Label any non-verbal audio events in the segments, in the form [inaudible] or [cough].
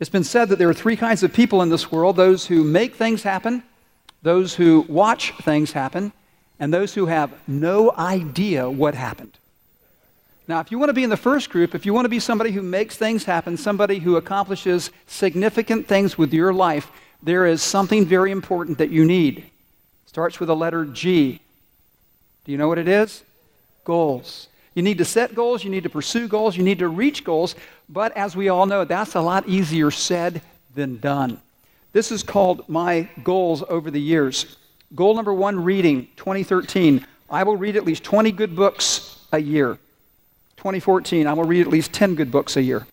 It's been said that there are three kinds of people in this world those who make things happen, those who watch things happen, and those who have no idea what happened. Now, if you want to be in the first group, if you want to be somebody who makes things happen, somebody who accomplishes significant things with your life, there is something very important that you need. It starts with the letter G. Do you know what it is? Goals. You need to set goals, you need to pursue goals, you need to reach goals, but as we all know, that's a lot easier said than done. This is called my goals over the years. Goal number one reading, 2013. I will read at least 20 good books a year. 2014, I will read at least 10 good books a year.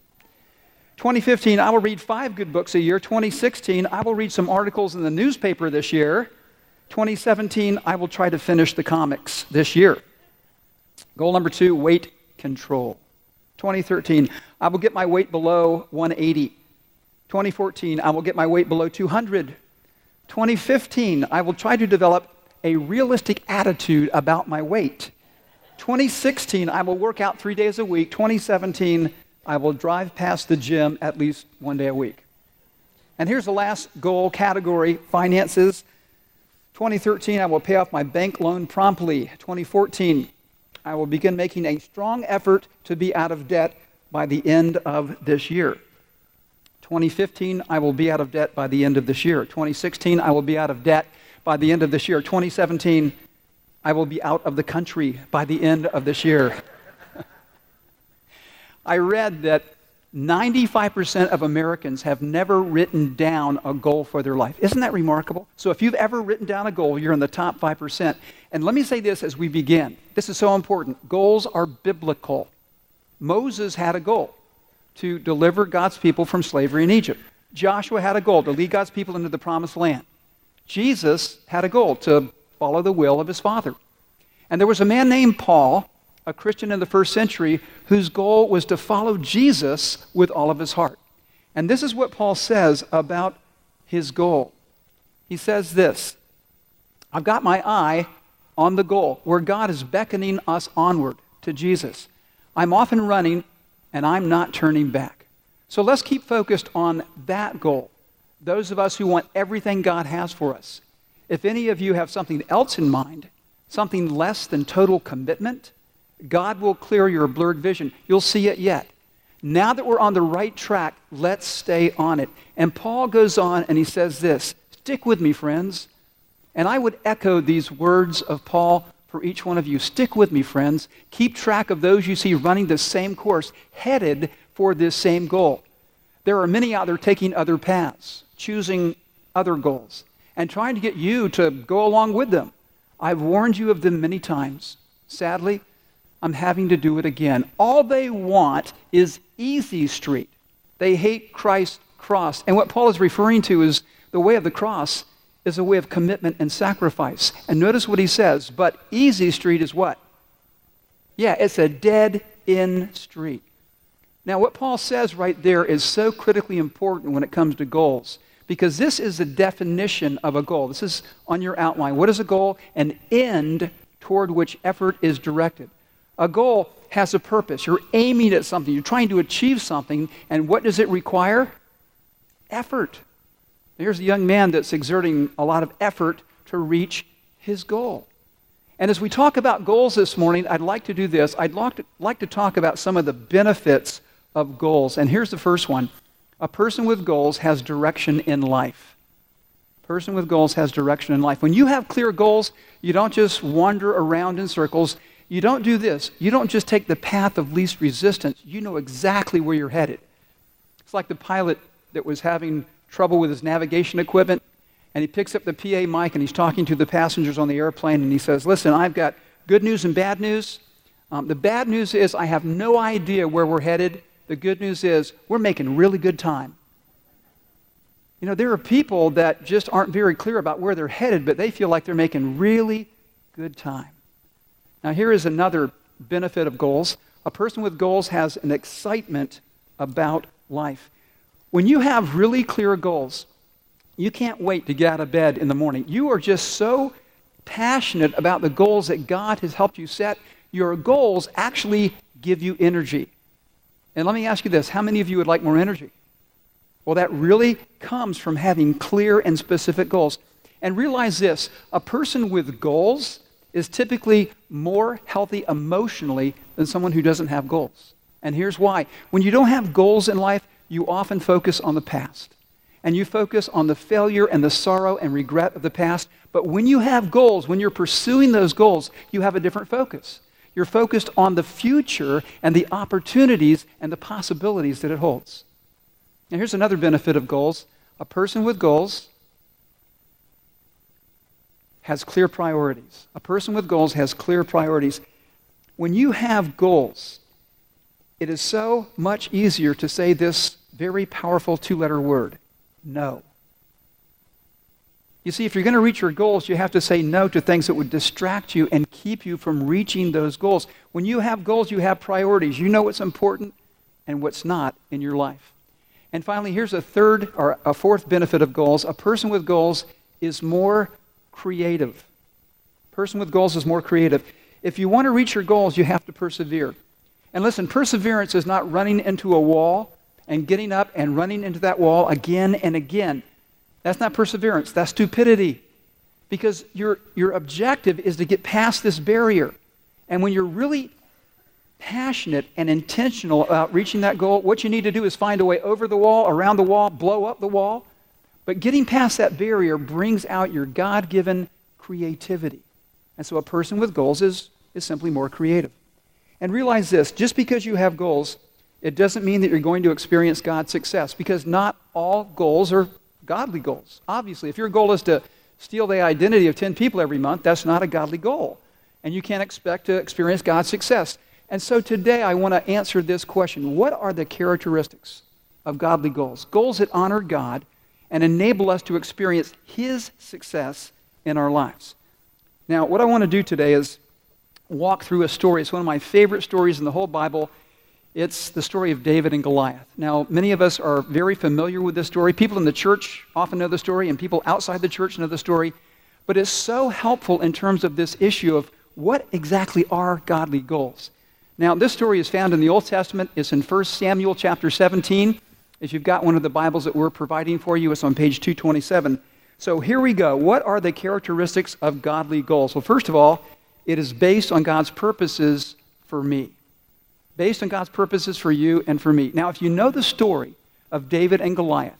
2015, I will read five good books a year. 2016, I will read some articles in the newspaper this year. 2017, I will try to finish the comics this year. Goal number two weight control. 2013, I will get my weight below 180. 2014, I will get my weight below 200. 2015, I will try to develop a realistic attitude about my weight. 2016, I will work out three days a week. 2017, I will drive past the gym at least one day a week. And here's the last goal category finances. 2013, I will pay off my bank loan promptly. 2014, I will begin making a strong effort to be out of debt by the end of this year. 2015, I will be out of debt by the end of this year. 2016, I will be out of debt by the end of this year. 2017, I will be out of the country by the end of this year. [laughs] I read that 95% of Americans have never written down a goal for their life. Isn't that remarkable? So if you've ever written down a goal, you're in the top 5%. And let me say this as we begin. This is so important. Goals are biblical. Moses had a goal to deliver God's people from slavery in Egypt. Joshua had a goal to lead God's people into the promised land. Jesus had a goal to follow the will of his Father. And there was a man named Paul, a Christian in the first century, whose goal was to follow Jesus with all of his heart. And this is what Paul says about his goal. He says this I've got my eye on the goal, where God is beckoning us onward to Jesus. I'm often running and I'm not turning back. So let's keep focused on that goal. Those of us who want everything God has for us. If any of you have something else in mind, something less than total commitment, God will clear your blurred vision. You'll see it yet. Now that we're on the right track, let's stay on it. And Paul goes on and he says this Stick with me, friends. And I would echo these words of Paul for each one of you. Stick with me, friends. Keep track of those you see running the same course, headed for this same goal. There are many out there taking other paths, choosing other goals and trying to get you to go along with them. I've warned you of them many times. Sadly, I'm having to do it again. All they want is easy street. They hate Christ's cross. And what Paul is referring to is the way of the cross is a way of commitment and sacrifice. And notice what he says, but easy street is what? Yeah, it's a dead end street. Now, what Paul says right there is so critically important when it comes to goals because this is the definition of a goal. This is on your outline. What is a goal? An end toward which effort is directed. A goal has a purpose. You're aiming at something, you're trying to achieve something, and what does it require? Effort. Here's a young man that's exerting a lot of effort to reach his goal. And as we talk about goals this morning, I'd like to do this. I'd like to, like to talk about some of the benefits of goals. And here's the first one a person with goals has direction in life. A person with goals has direction in life. When you have clear goals, you don't just wander around in circles. You don't do this. You don't just take the path of least resistance. You know exactly where you're headed. It's like the pilot that was having trouble with his navigation equipment, and he picks up the PA mic and he's talking to the passengers on the airplane, and he says, Listen, I've got good news and bad news. Um, the bad news is I have no idea where we're headed. The good news is we're making really good time. You know, there are people that just aren't very clear about where they're headed, but they feel like they're making really good time. Now, here is another benefit of goals. A person with goals has an excitement about life. When you have really clear goals, you can't wait to get out of bed in the morning. You are just so passionate about the goals that God has helped you set. Your goals actually give you energy. And let me ask you this how many of you would like more energy? Well, that really comes from having clear and specific goals. And realize this a person with goals is typically more healthy emotionally than someone who doesn't have goals. And here's why. When you don't have goals in life, you often focus on the past. And you focus on the failure and the sorrow and regret of the past. But when you have goals, when you're pursuing those goals, you have a different focus. You're focused on the future and the opportunities and the possibilities that it holds. Now, here's another benefit of goals a person with goals has clear priorities. A person with goals has clear priorities. When you have goals, it is so much easier to say this very powerful two letter word no. You see, if you're going to reach your goals, you have to say no to things that would distract you and keep you from reaching those goals. When you have goals, you have priorities. You know what's important and what's not in your life. And finally, here's a third or a fourth benefit of goals. A person with goals is more creative. Person with goals is more creative. If you want to reach your goals, you have to persevere. And listen, perseverance is not running into a wall and getting up and running into that wall again and again. That's not perseverance, that's stupidity. Because your, your objective is to get past this barrier. And when you're really passionate and intentional about reaching that goal, what you need to do is find a way over the wall, around the wall, blow up the wall. But getting past that barrier brings out your God given creativity. And so a person with goals is, is simply more creative. And realize this just because you have goals, it doesn't mean that you're going to experience God's success because not all goals are godly goals. Obviously, if your goal is to steal the identity of 10 people every month, that's not a godly goal. And you can't expect to experience God's success. And so today I want to answer this question What are the characteristics of godly goals? Goals that honor God and enable us to experience His success in our lives. Now, what I want to do today is walk through a story. It's one of my favorite stories in the whole Bible. It's the story of David and Goliath. Now, many of us are very familiar with this story. People in the church often know the story, and people outside the church know the story. But it's so helpful in terms of this issue of what exactly are godly goals. Now, this story is found in the Old Testament. It's in 1 Samuel chapter 17. If you've got one of the Bibles that we're providing for you, it's on page 227. So here we go. What are the characteristics of godly goals? Well, first of all, it is based on God's purposes for me. Based on God's purposes for you and for me. Now, if you know the story of David and Goliath,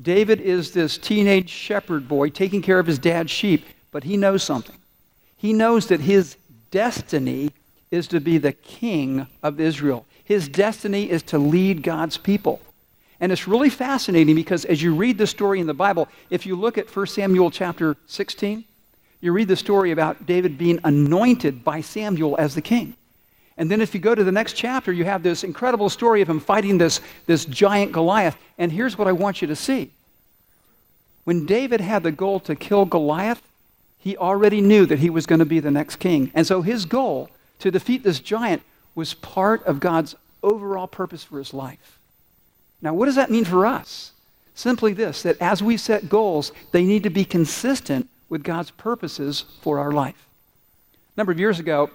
David is this teenage shepherd boy taking care of his dad's sheep, but he knows something. He knows that his destiny is to be the king of Israel. His destiny is to lead God's people. And it's really fascinating because as you read the story in the Bible, if you look at 1 Samuel chapter 16, you read the story about David being anointed by Samuel as the king. And then if you go to the next chapter, you have this incredible story of him fighting this, this giant Goliath. And here's what I want you to see. When David had the goal to kill Goliath, he already knew that he was going to be the next king. And so his goal to defeat this giant was part of God's overall purpose for his life. Now, what does that mean for us? Simply this that as we set goals, they need to be consistent with God's purposes for our life. A number of years ago,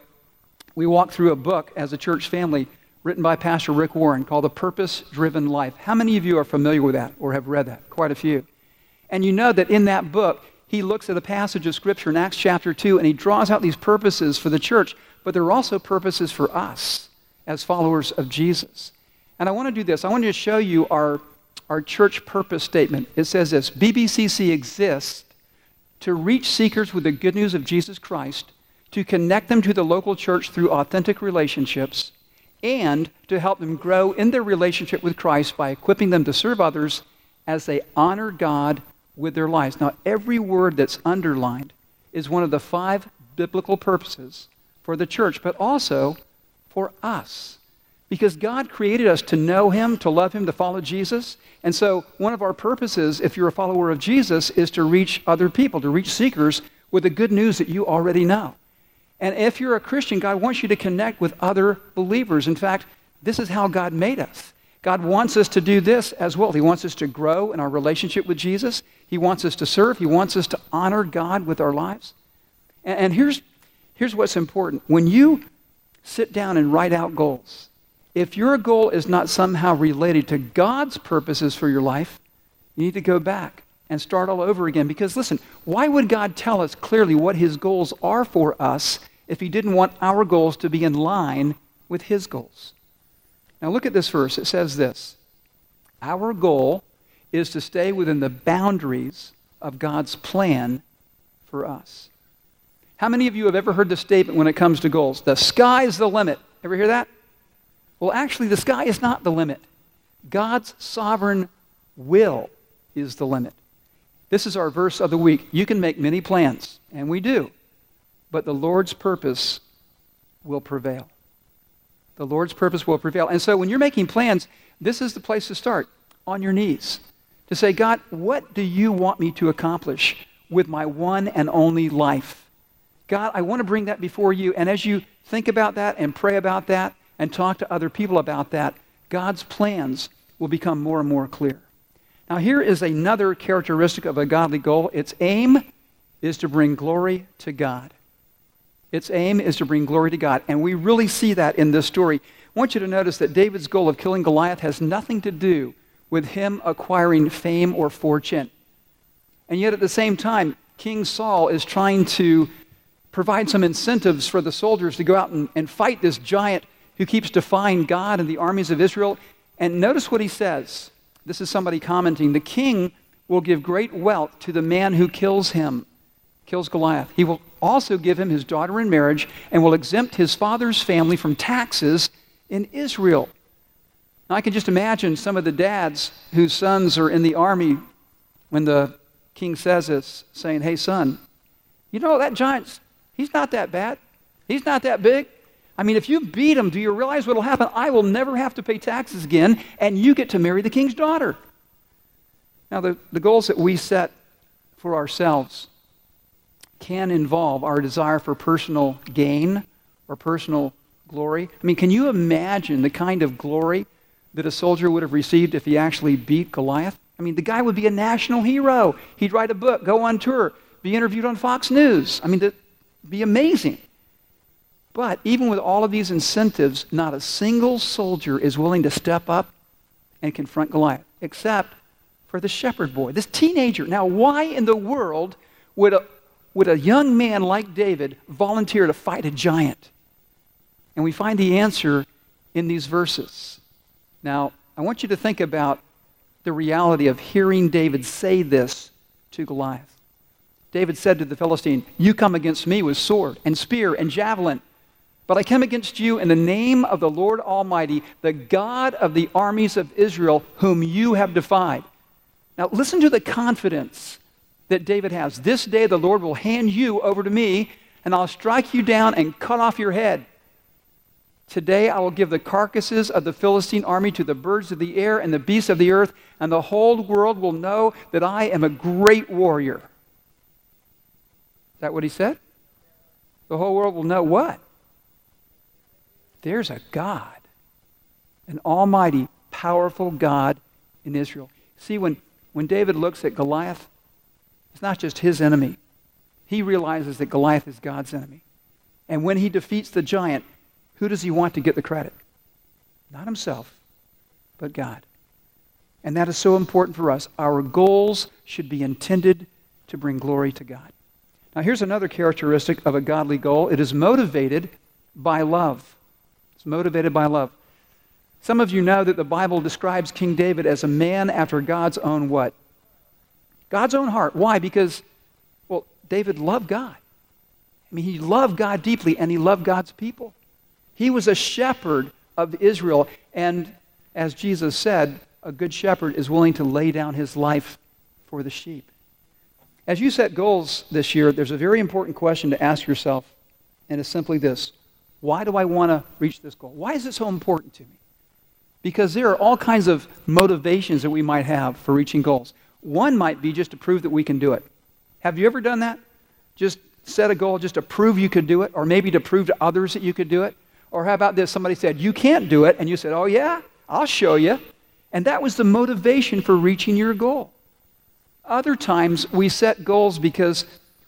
we walked through a book as a church family written by Pastor Rick Warren called The Purpose Driven Life. How many of you are familiar with that or have read that? Quite a few. And you know that in that book, he looks at a passage of Scripture in Acts chapter 2 and he draws out these purposes for the church, but there are also purposes for us as followers of Jesus. And I want to do this. I want to show you our, our church purpose statement. It says this BBCC exists to reach seekers with the good news of Jesus Christ, to connect them to the local church through authentic relationships, and to help them grow in their relationship with Christ by equipping them to serve others as they honor God with their lives. Now, every word that's underlined is one of the five biblical purposes for the church, but also for us. Because God created us to know Him, to love Him, to follow Jesus. And so, one of our purposes, if you're a follower of Jesus, is to reach other people, to reach seekers with the good news that you already know. And if you're a Christian, God wants you to connect with other believers. In fact, this is how God made us. God wants us to do this as well. He wants us to grow in our relationship with Jesus. He wants us to serve. He wants us to honor God with our lives. And, and here's, here's what's important when you sit down and write out goals, if your goal is not somehow related to God's purposes for your life, You need to go back and start all over again. Because listen, why would God tell us clearly what his goals are for us if he didn't want our goals to be in line with his goals? Now look at this verse. It says this Our goal is to stay within the boundaries of God's plan for us. How many of you have ever heard the statement when it comes to goals? The sky's the limit. Ever hear that? Well, actually, the sky is not the limit. God's sovereign will is the limit. This is our verse of the week. You can make many plans, and we do, but the Lord's purpose will prevail. The Lord's purpose will prevail. And so when you're making plans, this is the place to start on your knees to say, God, what do you want me to accomplish with my one and only life? God, I want to bring that before you. And as you think about that and pray about that and talk to other people about that, God's plans will become more and more clear. Now, here is another characteristic of a godly goal its aim is to bring glory to God. Its aim is to bring glory to God. And we really see that in this story. I want you to notice that David's goal of killing Goliath has nothing to do with him acquiring fame or fortune. And yet, at the same time, King Saul is trying to provide some incentives for the soldiers to go out and, and fight this giant who keeps defying God and the armies of Israel. And notice what he says. This is somebody commenting. The king will give great wealth to the man who kills him, kills Goliath. He will also give him his daughter in marriage and will exempt his father's family from taxes in Israel. Now, I can just imagine some of the dads whose sons are in the army when the king says this, saying, Hey, son, you know, that giant, he's not that bad. He's not that big. I mean, if you beat him, do you realize what will happen? I will never have to pay taxes again, and you get to marry the king's daughter. Now, the, the goals that we set for ourselves can involve our desire for personal gain or personal glory. I mean, can you imagine the kind of glory that a soldier would have received if he actually beat Goliath? I mean, the guy would be a national hero. He'd write a book, go on tour, be interviewed on Fox News. I mean, that'd be amazing. But even with all of these incentives, not a single soldier is willing to step up and confront Goliath, except for the shepherd boy, this teenager. Now, why in the world would a, would a young man like David volunteer to fight a giant? And we find the answer in these verses. Now, I want you to think about the reality of hearing David say this to Goliath. David said to the Philistine, You come against me with sword and spear and javelin but I come against you in the name of the Lord Almighty, the God of the armies of Israel, whom you have defied. Now, listen to the confidence that David has. This day the Lord will hand you over to me, and I'll strike you down and cut off your head. Today I will give the carcasses of the Philistine army to the birds of the air and the beasts of the earth, and the whole world will know that I am a great warrior. Is that what he said? The whole world will know what? There's a God, an almighty, powerful God in Israel. See, when, when David looks at Goliath, it's not just his enemy. He realizes that Goliath is God's enemy. And when he defeats the giant, who does he want to get the credit? Not himself, but God. And that is so important for us. Our goals should be intended to bring glory to God. Now, here's another characteristic of a godly goal it is motivated by love motivated by love. Some of you know that the Bible describes King David as a man after God's own what? God's own heart. Why? Because, well, David loved God. I mean, he loved God deeply and he loved God's people. He was a shepherd of Israel. And as Jesus said, a good shepherd is willing to lay down his life for the sheep. As you set goals this year, there's a very important question to ask yourself, and it's simply this why do I want to reach this goal? Why is it so important to me? Because there are all kinds of motivations that we might have for reaching goals. One might be just to prove that we can do it. Have you ever done that? Just set a goal just to prove you could do it, or maybe to prove to others that you could do it? Or how about this? Somebody said, You can't do it, and you said, Oh, yeah, I'll show you. And that was the motivation for reaching your goal. Other times, we set goals because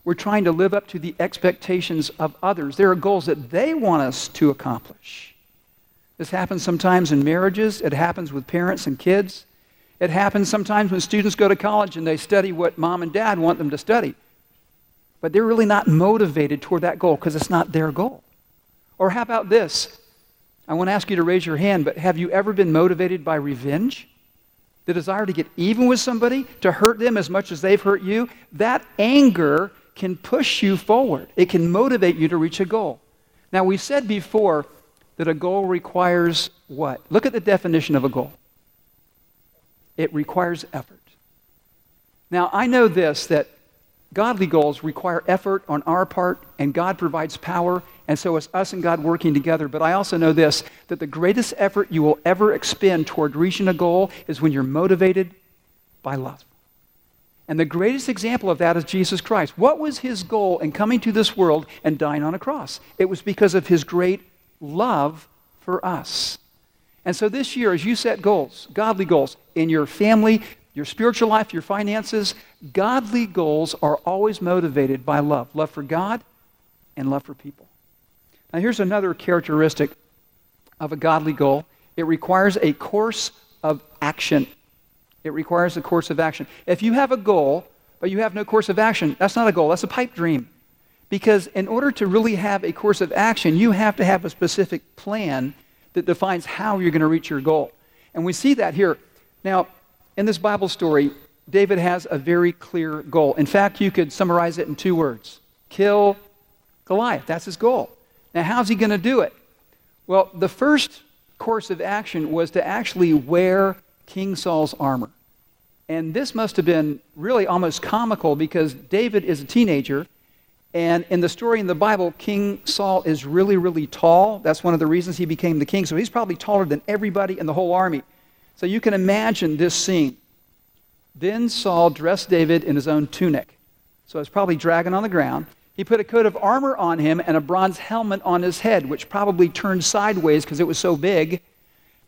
we're trying to live up to the expectations of others. There are goals that they want us to accomplish. This happens sometimes in marriages, it happens with parents and kids. It happens sometimes when students go to college and they study what mom and dad want them to study. But they're really not motivated toward that goal because it's not their goal. Or how about this? I want to ask you to raise your hand, but have you ever been motivated by revenge? The desire to get even with somebody, to hurt them as much as they've hurt you? That anger can push you forward, it can motivate you to reach a goal. Now, we said before that a goal requires what? Look at the definition of a goal it requires effort. Now, I know this that godly goals require effort on our part, and God provides power, and so it's us and God working together. But I also know this that the greatest effort you will ever expend toward reaching a goal is when you're motivated by love. And the greatest example of that is Jesus Christ. What was his goal in coming to this world and dying on a cross? It was because of his great love for us. And so this year, as you set goals, godly goals, in your family, your spiritual life, your finances, godly goals are always motivated by love love for God and love for people. Now, here's another characteristic of a godly goal it requires a course of action. It requires a course of action. If you have a goal, but you have no course of action, that's not a goal, that's a pipe dream. Because in order to really have a course of action, you have to have a specific plan that defines how you're going to reach your goal. And we see that here. Now, in this Bible story, David has a very clear goal. In fact, you could summarize it in two words kill Goliath. That's his goal. Now, how's he going to do it? Well, the first course of action was to actually wear King Saul's armor. And this must have been really almost comical because David is a teenager. And in the story in the Bible, King Saul is really, really tall. That's one of the reasons he became the king. So he's probably taller than everybody in the whole army. So you can imagine this scene. Then Saul dressed David in his own tunic. So it's probably dragging on the ground. He put a coat of armor on him and a bronze helmet on his head, which probably turned sideways because it was so big.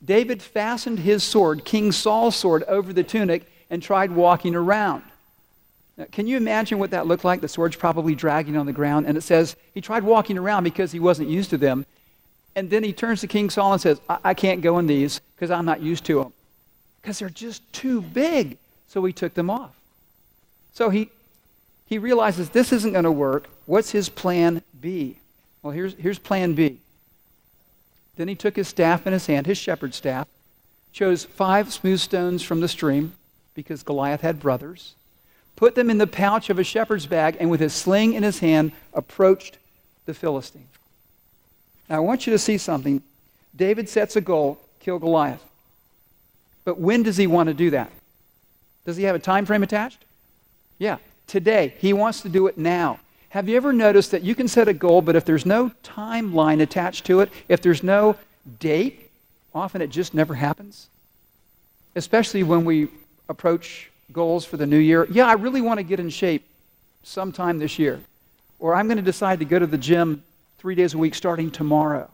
David fastened his sword, King Saul's sword, over the tunic and tried walking around. Now, can you imagine what that looked like? The sword's probably dragging on the ground. And it says he tried walking around because he wasn't used to them. And then he turns to King Saul and says, I, I can't go in these because I'm not used to them. Because they're just too big. So he took them off. So he, he realizes this isn't going to work. What's his plan B? Well, here's, here's plan B. Then he took his staff in his hand, his shepherd's staff, chose five smooth stones from the stream, because Goliath had brothers, put them in the pouch of a shepherd's bag, and with his sling in his hand, approached the Philistine. Now, I want you to see something. David sets a goal kill Goliath. But when does he want to do that? Does he have a time frame attached? Yeah, today. He wants to do it now. Have you ever noticed that you can set a goal, but if there's no timeline attached to it, if there's no date, often it just never happens? Especially when we approach goals for the new year. Yeah, I really want to get in shape sometime this year. Or I'm going to decide to go to the gym three days a week starting tomorrow.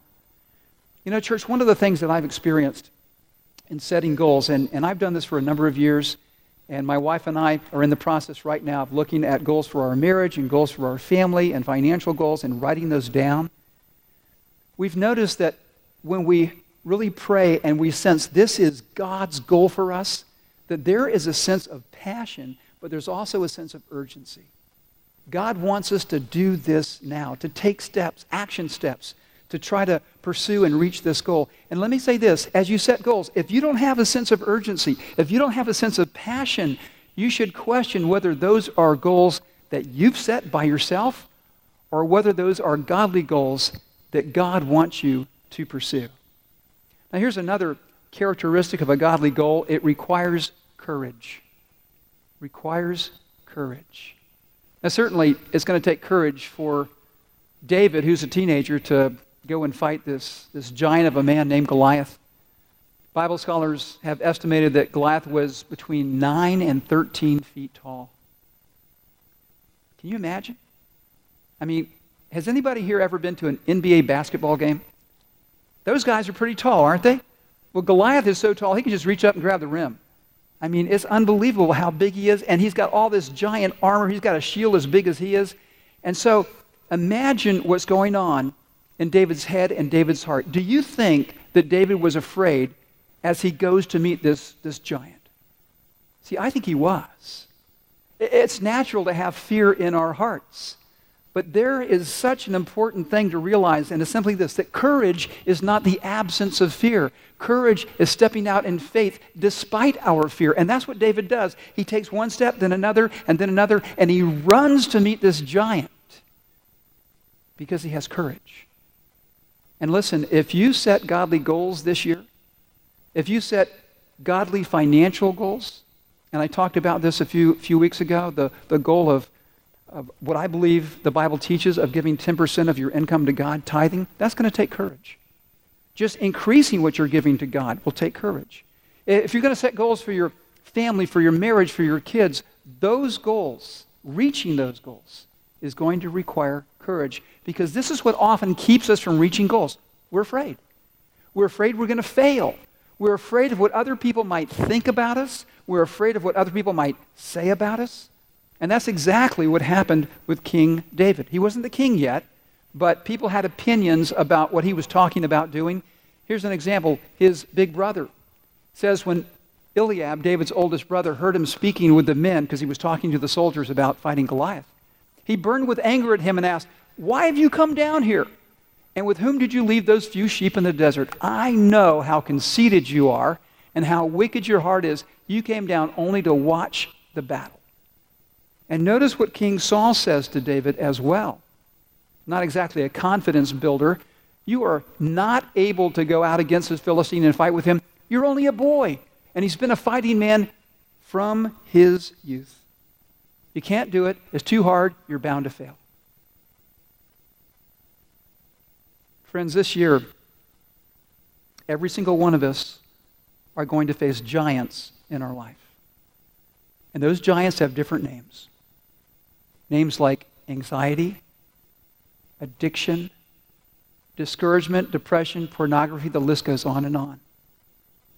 You know, church, one of the things that I've experienced in setting goals, and, and I've done this for a number of years, and my wife and I are in the process right now of looking at goals for our marriage and goals for our family and financial goals and writing those down. We've noticed that when we really pray and we sense this is God's goal for us, that there is a sense of passion, but there's also a sense of urgency. God wants us to do this now, to take steps, action steps, to try to pursue and reach this goal. And let me say this as you set goals, if you don't have a sense of urgency, if you don't have a sense of passion, you should question whether those are goals that you've set by yourself or whether those are godly goals that God wants you to pursue. Now, here's another characteristic of a godly goal it requires courage. Requires courage. Now, certainly, it's going to take courage for David, who's a teenager, to go and fight this, this giant of a man named Goliath. Bible scholars have estimated that Goliath was between 9 and 13 feet tall. Can you imagine? I mean, has anybody here ever been to an NBA basketball game? Those guys are pretty tall, aren't they? Well, Goliath is so tall, he can just reach up and grab the rim. I mean, it's unbelievable how big he is, and he's got all this giant armor. He's got a shield as big as he is. And so imagine what's going on in David's head and David's heart. Do you think that David was afraid as he goes to meet this, this giant? See, I think he was. It's natural to have fear in our hearts. But there is such an important thing to realize, and it's simply this that courage is not the absence of fear. Courage is stepping out in faith despite our fear. And that's what David does. He takes one step, then another, and then another, and he runs to meet this giant because he has courage. And listen, if you set godly goals this year, if you set godly financial goals, and I talked about this a few, few weeks ago, the, the goal of of what I believe the Bible teaches of giving 10% of your income to God, tithing, that's going to take courage. Just increasing what you're giving to God will take courage. If you're going to set goals for your family, for your marriage, for your kids, those goals, reaching those goals, is going to require courage because this is what often keeps us from reaching goals. We're afraid. We're afraid we're going to fail. We're afraid of what other people might think about us. We're afraid of what other people might say about us. And that's exactly what happened with King David. He wasn't the king yet, but people had opinions about what he was talking about doing. Here's an example. His big brother says when Eliab, David's oldest brother, heard him speaking with the men because he was talking to the soldiers about fighting Goliath, he burned with anger at him and asked, Why have you come down here? And with whom did you leave those few sheep in the desert? I know how conceited you are and how wicked your heart is. You came down only to watch the battle. And notice what King Saul says to David as well. Not exactly a confidence builder. You are not able to go out against this Philistine and fight with him. You're only a boy. And he's been a fighting man from his youth. You can't do it. It's too hard. You're bound to fail. Friends, this year, every single one of us are going to face giants in our life. And those giants have different names. Names like anxiety, addiction, discouragement, depression, pornography, the list goes on and on.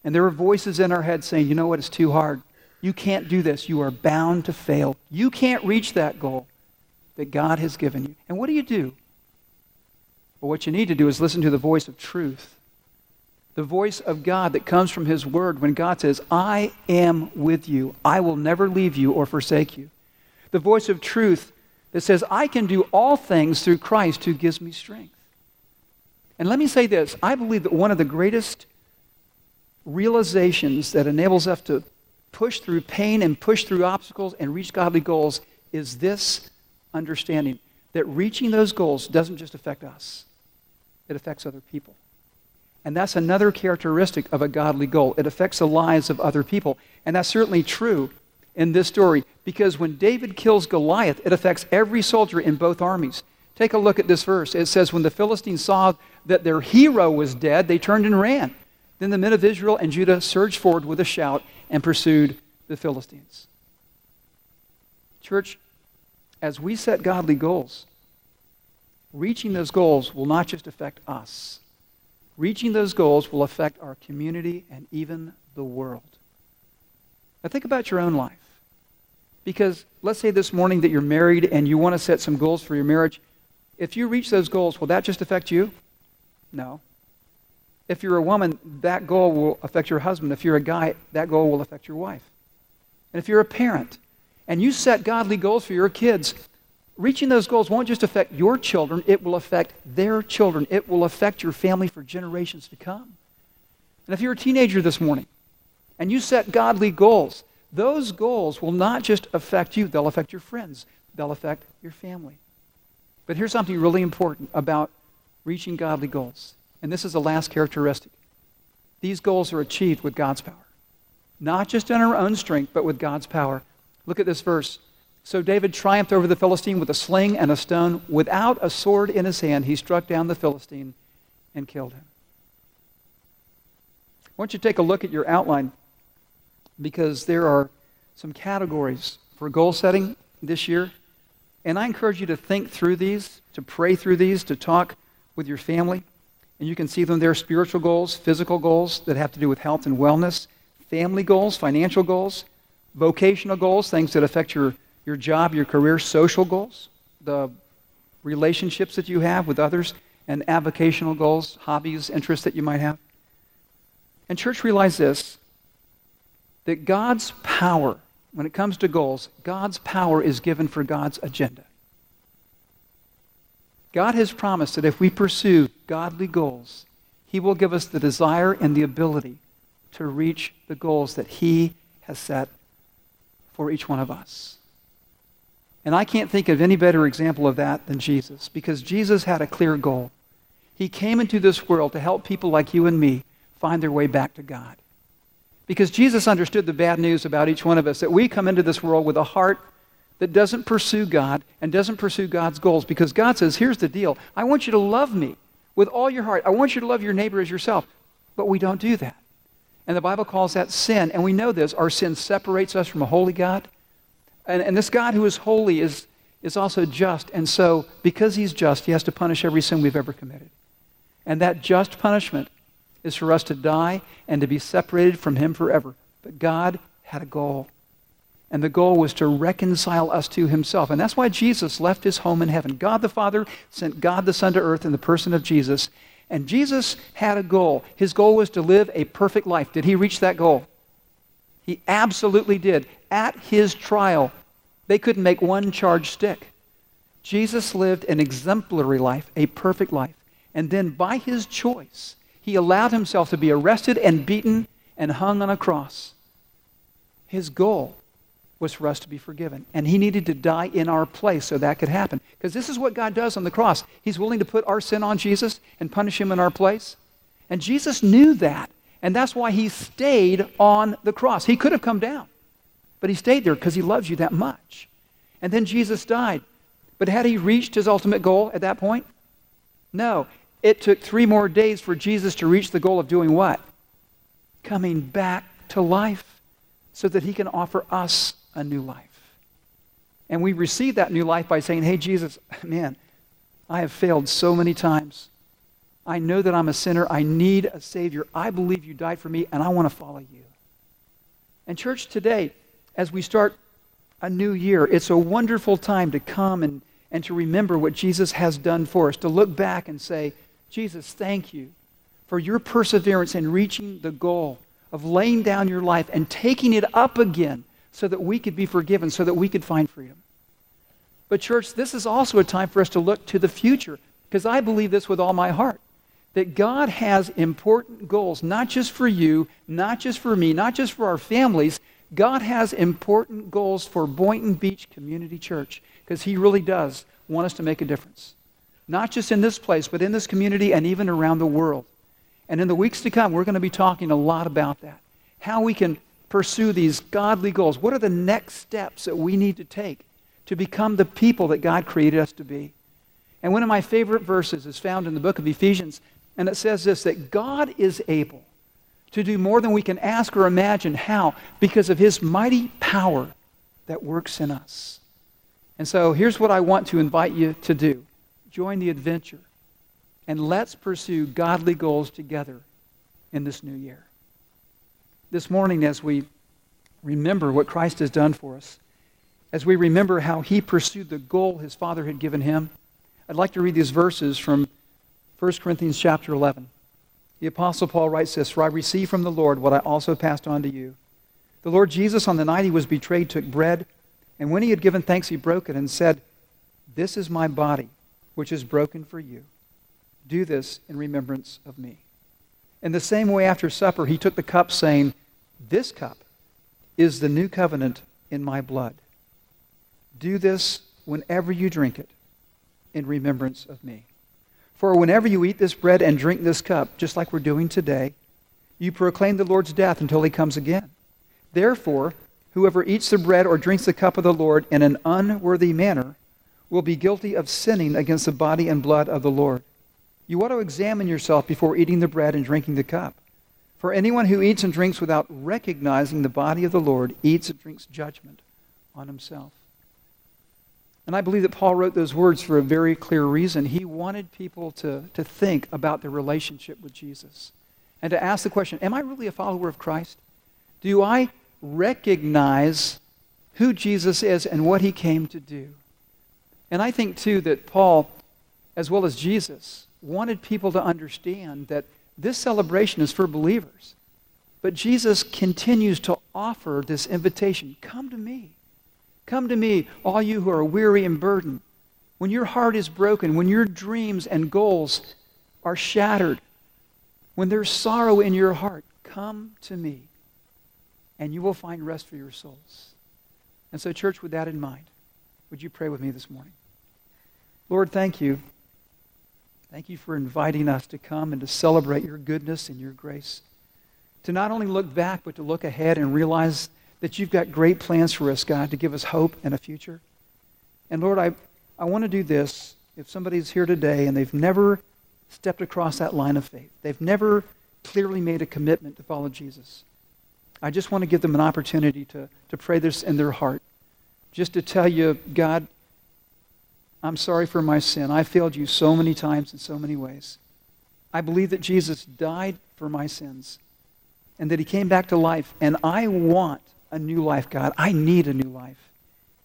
And there are voices in our head saying, you know what, it's too hard. You can't do this. You are bound to fail. You can't reach that goal that God has given you. And what do you do? Well, what you need to do is listen to the voice of truth, the voice of God that comes from His Word when God says, I am with you. I will never leave you or forsake you the voice of truth that says, I can do all things through Christ who gives me strength. And let me say this I believe that one of the greatest realizations that enables us to push through pain and push through obstacles and reach godly goals is this understanding that reaching those goals doesn't just affect us, it affects other people. And that's another characteristic of a godly goal. It affects the lives of other people. And that's certainly true in this story because when David kills Goliath, it affects every soldier in both armies. Take a look at this verse. It says, When the Philistines saw that their hero was dead, they turned and ran. Then the men of Israel and Judah surged forward with a shout and pursued the Philistines. Church, as we set godly goals, reaching those goals will not just affect us, reaching those goals will affect our community and even the world. Now, think about your own life. Because let's say this morning that you're married and you want to set some goals for your marriage. If you reach those goals, will that just affect you? No. If you're a woman, that goal will affect your husband. If you're a guy, that goal will affect your wife. And if you're a parent and you set godly goals for your kids, reaching those goals won't just affect your children, it will affect their children. It will affect your family for generations to come. And if you're a teenager this morning and you set godly goals, those goals will not just affect you, they'll affect your friends, they'll affect your family. But here's something really important about reaching godly goals. And this is the last characteristic. These goals are achieved with God's power. Not just in our own strength, but with God's power. Look at this verse. So David triumphed over the Philistine with a sling and a stone. Without a sword in his hand, he struck down the Philistine and killed him. I want you to take a look at your outline because there are some categories for goal setting this year. And I encourage you to think through these, to pray through these, to talk with your family. And you can see them there spiritual goals, physical goals that have to do with health and wellness, family goals, financial goals, vocational goals, things that affect your, your job, your career, social goals, the relationships that you have with others, and avocational goals, hobbies, interests that you might have. And church, realize this that God's power, when it comes to goals, God's power is given for God's agenda. God has promised that if we pursue godly goals, He will give us the desire and the ability to reach the goals that He has set for each one of us. And I can't think of any better example of that than Jesus, because Jesus had a clear goal. He came into this world to help people like you and me find their way back to God. Because Jesus understood the bad news about each one of us that we come into this world with a heart that doesn't pursue God and doesn't pursue God's goals. Because God says, here's the deal I want you to love me with all your heart. I want you to love your neighbor as yourself. But we don't do that. And the Bible calls that sin. And we know this. Our sin separates us from a holy God. And, and this God who is holy is, is also just. And so, because he's just, he has to punish every sin we've ever committed. And that just punishment is for us to die and to be separated from Him forever. But God had a goal. And the goal was to reconcile us to Himself. And that's why Jesus left His home in heaven. God the Father sent God the Son to earth in the person of Jesus. And Jesus had a goal. His goal was to live a perfect life. Did He reach that goal? He absolutely did. At His trial, they couldn't make one charge stick. Jesus lived an exemplary life, a perfect life. And then by His choice, he allowed himself to be arrested and beaten and hung on a cross. His goal was for us to be forgiven. And he needed to die in our place so that could happen. Because this is what God does on the cross. He's willing to put our sin on Jesus and punish him in our place. And Jesus knew that. And that's why he stayed on the cross. He could have come down, but he stayed there because he loves you that much. And then Jesus died. But had he reached his ultimate goal at that point? No. It took three more days for Jesus to reach the goal of doing what? Coming back to life so that he can offer us a new life. And we receive that new life by saying, Hey, Jesus, [laughs] man, I have failed so many times. I know that I'm a sinner. I need a Savior. I believe you died for me, and I want to follow you. And, church, today, as we start a new year, it's a wonderful time to come and, and to remember what Jesus has done for us, to look back and say, Jesus, thank you for your perseverance in reaching the goal of laying down your life and taking it up again so that we could be forgiven, so that we could find freedom. But, church, this is also a time for us to look to the future because I believe this with all my heart that God has important goals, not just for you, not just for me, not just for our families. God has important goals for Boynton Beach Community Church because He really does want us to make a difference not just in this place, but in this community and even around the world. And in the weeks to come, we're going to be talking a lot about that. How we can pursue these godly goals. What are the next steps that we need to take to become the people that God created us to be? And one of my favorite verses is found in the book of Ephesians, and it says this that God is able to do more than we can ask or imagine. How? Because of his mighty power that works in us. And so here's what I want to invite you to do join the adventure, and let's pursue godly goals together in this new year. This morning, as we remember what Christ has done for us, as we remember how he pursued the goal his Father had given him, I'd like to read these verses from 1 Corinthians chapter 11. The Apostle Paul writes this For I received from the Lord what I also passed on to you. The Lord Jesus, on the night he was betrayed, took bread, and when he had given thanks, he broke it and said, This is my body which is broken for you. Do this in remembrance of me. In the same way, after supper, he took the cup, saying, This cup is the new covenant in my blood. Do this whenever you drink it in remembrance of me. For whenever you eat this bread and drink this cup, just like we're doing today, you proclaim the Lord's death until he comes again. Therefore, whoever eats the bread or drinks the cup of the Lord in an unworthy manner will be guilty of sinning against the body and blood of the Lord. You ought to examine yourself before eating the bread and drinking the cup. For anyone who eats and drinks without recognizing the body of the Lord eats and drinks judgment on himself. And I believe that Paul wrote those words for a very clear reason. He wanted people to, to think about their relationship with Jesus and to ask the question Am I really a follower of Christ? Do I recognize who Jesus is and what he came to do? And I think, too, that Paul, as well as Jesus, wanted people to understand that this celebration is for believers. But Jesus continues to offer this invitation come to me. Come to me, all you who are weary and burdened. When your heart is broken, when your dreams and goals are shattered, when there's sorrow in your heart, come to me and you will find rest for your souls. And so, church, with that in mind, would you pray with me this morning? Lord, thank you. Thank you for inviting us to come and to celebrate your goodness and your grace. To not only look back, but to look ahead and realize that you've got great plans for us, God, to give us hope and a future. And Lord, I, I want to do this. If somebody's here today and they've never stepped across that line of faith, they've never clearly made a commitment to follow Jesus, I just want to give them an opportunity to, to pray this in their heart. Just to tell you, God, I'm sorry for my sin. I failed you so many times in so many ways. I believe that Jesus died for my sins and that he came back to life. And I want a new life, God. I need a new life.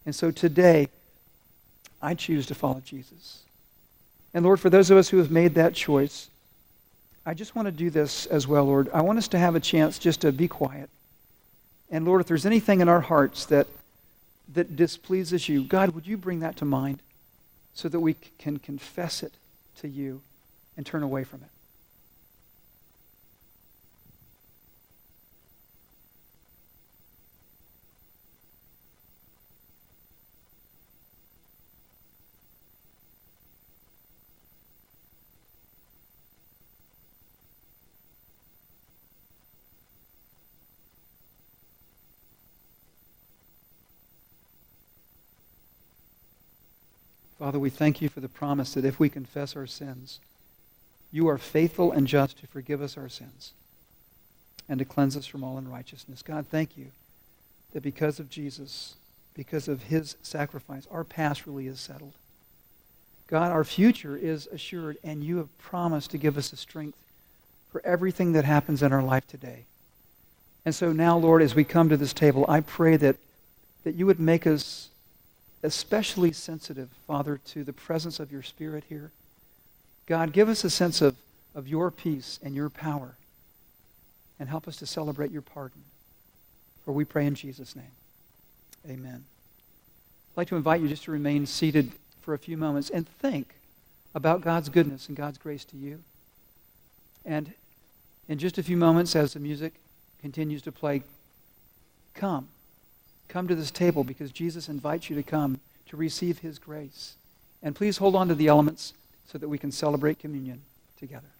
And so today, I choose to follow Jesus. And Lord, for those of us who have made that choice, I just want to do this as well, Lord. I want us to have a chance just to be quiet. And Lord, if there's anything in our hearts that, that displeases you, God, would you bring that to mind so that we can confess it to you and turn away from it? Father, we thank you for the promise that if we confess our sins, you are faithful and just to forgive us our sins and to cleanse us from all unrighteousness. God, thank you that because of Jesus, because of his sacrifice, our past really is settled. God, our future is assured, and you have promised to give us the strength for everything that happens in our life today. And so now, Lord, as we come to this table, I pray that, that you would make us especially sensitive, Father, to the presence of your Spirit here. God, give us a sense of, of your peace and your power and help us to celebrate your pardon. For we pray in Jesus' name. Amen. I'd like to invite you just to remain seated for a few moments and think about God's goodness and God's grace to you. And in just a few moments, as the music continues to play, come Come to this table because Jesus invites you to come to receive his grace. And please hold on to the elements so that we can celebrate communion together.